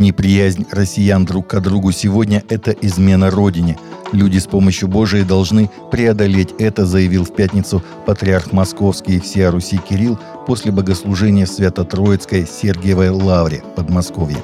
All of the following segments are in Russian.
Неприязнь россиян друг к другу сегодня – это измена Родине. Люди с помощью Божией должны преодолеть это, заявил в пятницу патриарх Московский и всея Руси Кирилл после богослужения в Свято-Троицкой Сергиевой Лавре, Подмосковье.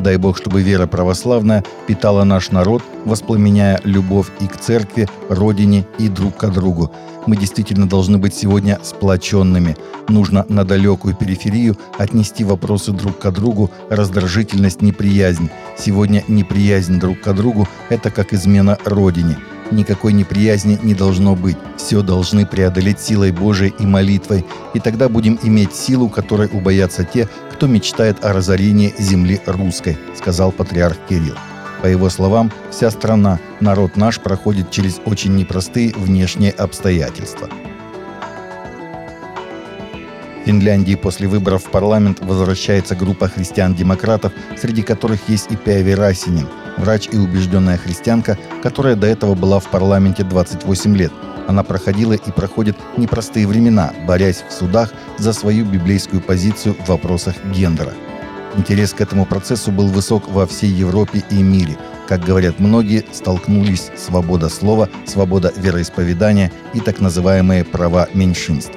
Дай Бог, чтобы вера православная питала наш народ, воспламеняя любовь и к церкви, родине и друг к другу. Мы действительно должны быть сегодня сплоченными. Нужно на далекую периферию отнести вопросы друг к другу, раздражительность, неприязнь. Сегодня неприязнь друг к другу – это как измена Родине. Никакой неприязни не должно быть. Все должны преодолеть силой Божией и молитвой. И тогда будем иметь силу, которой убоятся те, кто мечтает о разорении земли русской, сказал патриарх Кирилл. По его словам, вся страна, народ наш проходит через очень непростые внешние обстоятельства. В Финляндии после выборов в парламент возвращается группа христиан-демократов, среди которых есть и Пяви Расинин, врач и убежденная христианка, которая до этого была в парламенте 28 лет – она проходила и проходит непростые времена, борясь в судах за свою библейскую позицию в вопросах гендера. Интерес к этому процессу был высок во всей Европе и мире. Как говорят многие, столкнулись свобода слова, свобода вероисповедания и так называемые права меньшинств.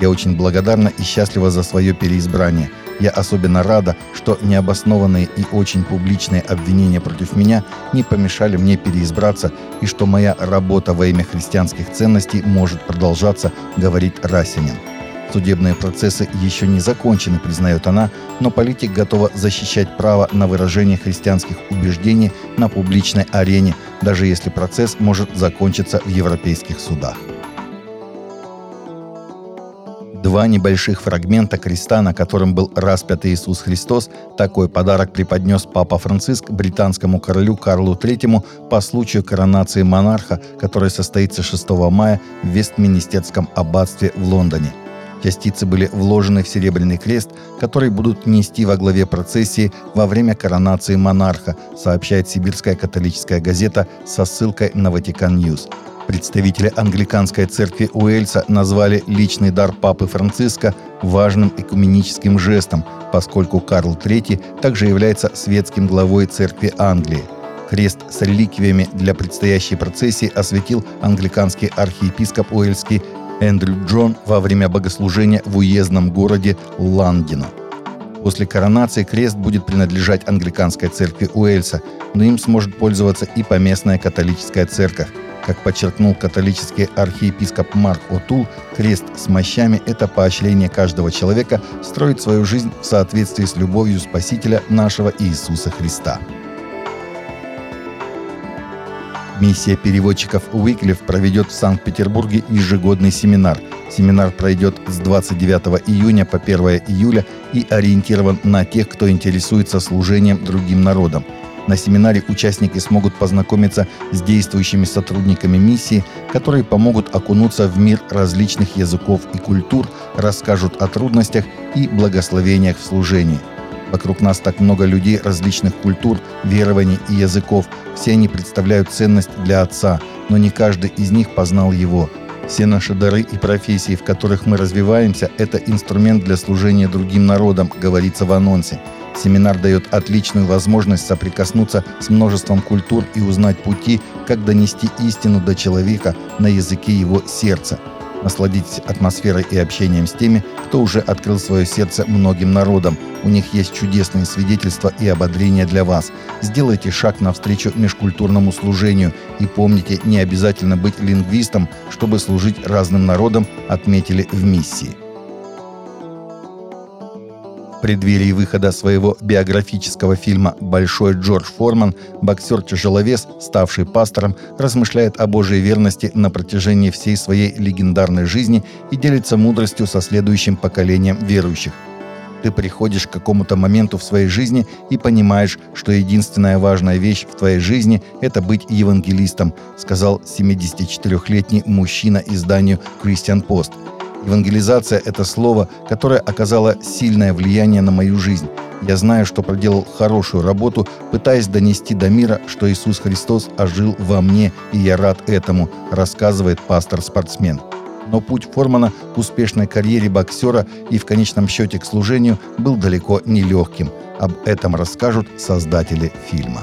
Я очень благодарна и счастлива за свое переизбрание – я особенно рада, что необоснованные и очень публичные обвинения против меня не помешали мне переизбраться и что моя работа во имя христианских ценностей может продолжаться, говорит Расинин. Судебные процессы еще не закончены, признает она, но политик готова защищать право на выражение христианских убеждений на публичной арене, даже если процесс может закончиться в европейских судах. Два небольших фрагмента креста, на котором был распят Иисус Христос, такой подарок преподнес Папа Франциск британскому королю Карлу III по случаю коронации монарха, которая состоится 6 мая в Вестминистерском аббатстве в Лондоне. Частицы были вложены в серебряный крест, который будут нести во главе процессии во время коронации монарха, сообщает сибирская католическая газета со ссылкой на Vatican News. Представители англиканской церкви Уэльса назвали личный дар Папы Франциска важным экуменическим жестом, поскольку Карл III также является светским главой церкви Англии. Крест с реликвиями для предстоящей процессии осветил англиканский архиепископ Уэльский Эндрю Джон во время богослужения в уездном городе Ландино. После коронации крест будет принадлежать англиканской церкви Уэльса, но им сможет пользоваться и поместная католическая церковь. Как подчеркнул католический архиепископ Марк Отул, крест с мощами – это поощрение каждого человека строить свою жизнь в соответствии с любовью Спасителя нашего Иисуса Христа. Миссия переводчиков Уиклиф проведет в Санкт-Петербурге ежегодный семинар. Семинар пройдет с 29 июня по 1 июля и ориентирован на тех, кто интересуется служением другим народам – на семинаре участники смогут познакомиться с действующими сотрудниками миссии, которые помогут окунуться в мир различных языков и культур, расскажут о трудностях и благословениях в служении. Вокруг нас так много людей различных культур, верований и языков. Все они представляют ценность для Отца, но не каждый из них познал Его. Все наши дары и профессии, в которых мы развиваемся, это инструмент для служения другим народам, говорится в анонсе. Семинар дает отличную возможность соприкоснуться с множеством культур и узнать пути, как донести истину до человека на языке его сердца. Насладитесь атмосферой и общением с теми, кто уже открыл свое сердце многим народам. У них есть чудесные свидетельства и ободрения для вас. Сделайте шаг навстречу межкультурному служению и помните, не обязательно быть лингвистом, чтобы служить разным народам, отметили в миссии преддверии выхода своего биографического фильма «Большой Джордж Форман» боксер-тяжеловес, ставший пастором, размышляет о Божьей верности на протяжении всей своей легендарной жизни и делится мудростью со следующим поколением верующих. Ты приходишь к какому-то моменту в своей жизни и понимаешь, что единственная важная вещь в твоей жизни – это быть евангелистом, сказал 74-летний мужчина изданию Christian Post – Евангелизация – это слово, которое оказало сильное влияние на мою жизнь. Я знаю, что проделал хорошую работу, пытаясь донести до мира, что Иисус Христос ожил во мне, и я рад этому, рассказывает пастор-спортсмен. Но путь Формана к успешной карьере боксера и в конечном счете к служению был далеко не легким. Об этом расскажут создатели фильма.